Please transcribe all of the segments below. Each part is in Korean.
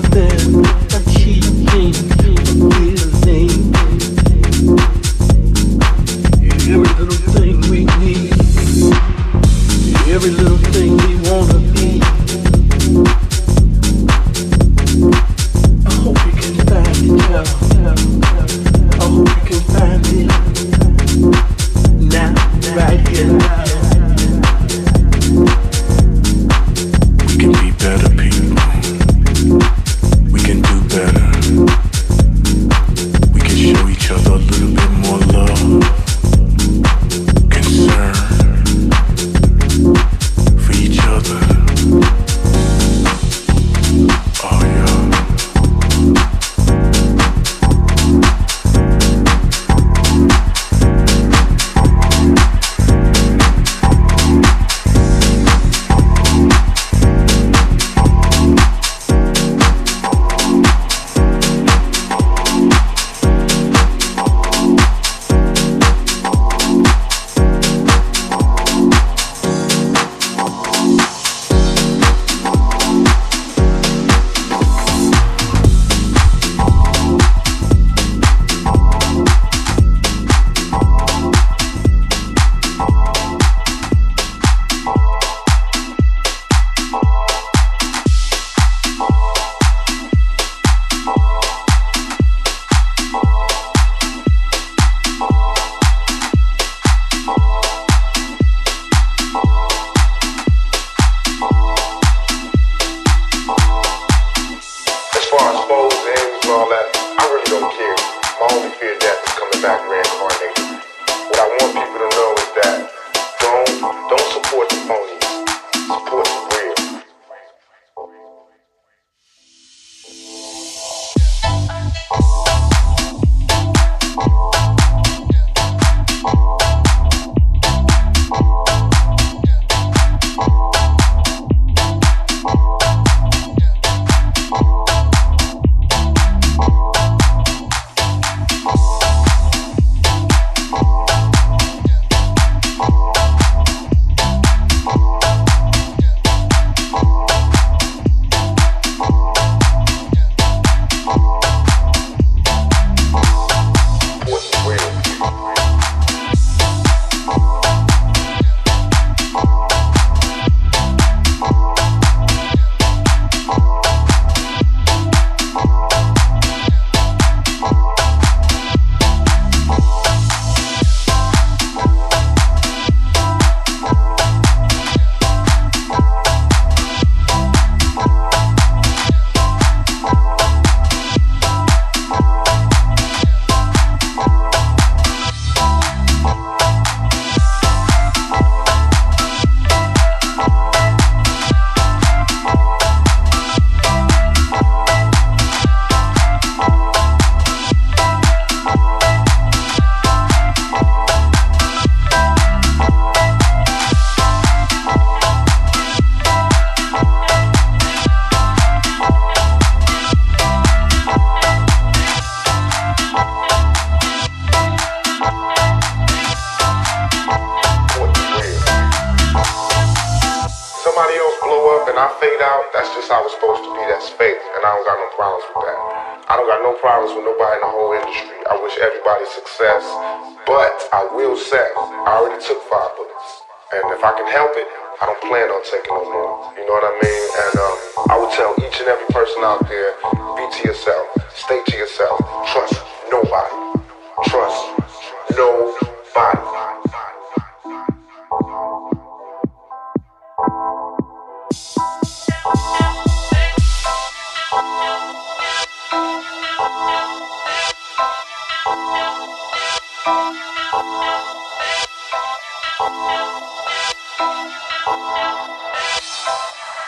within, achieving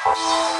Thank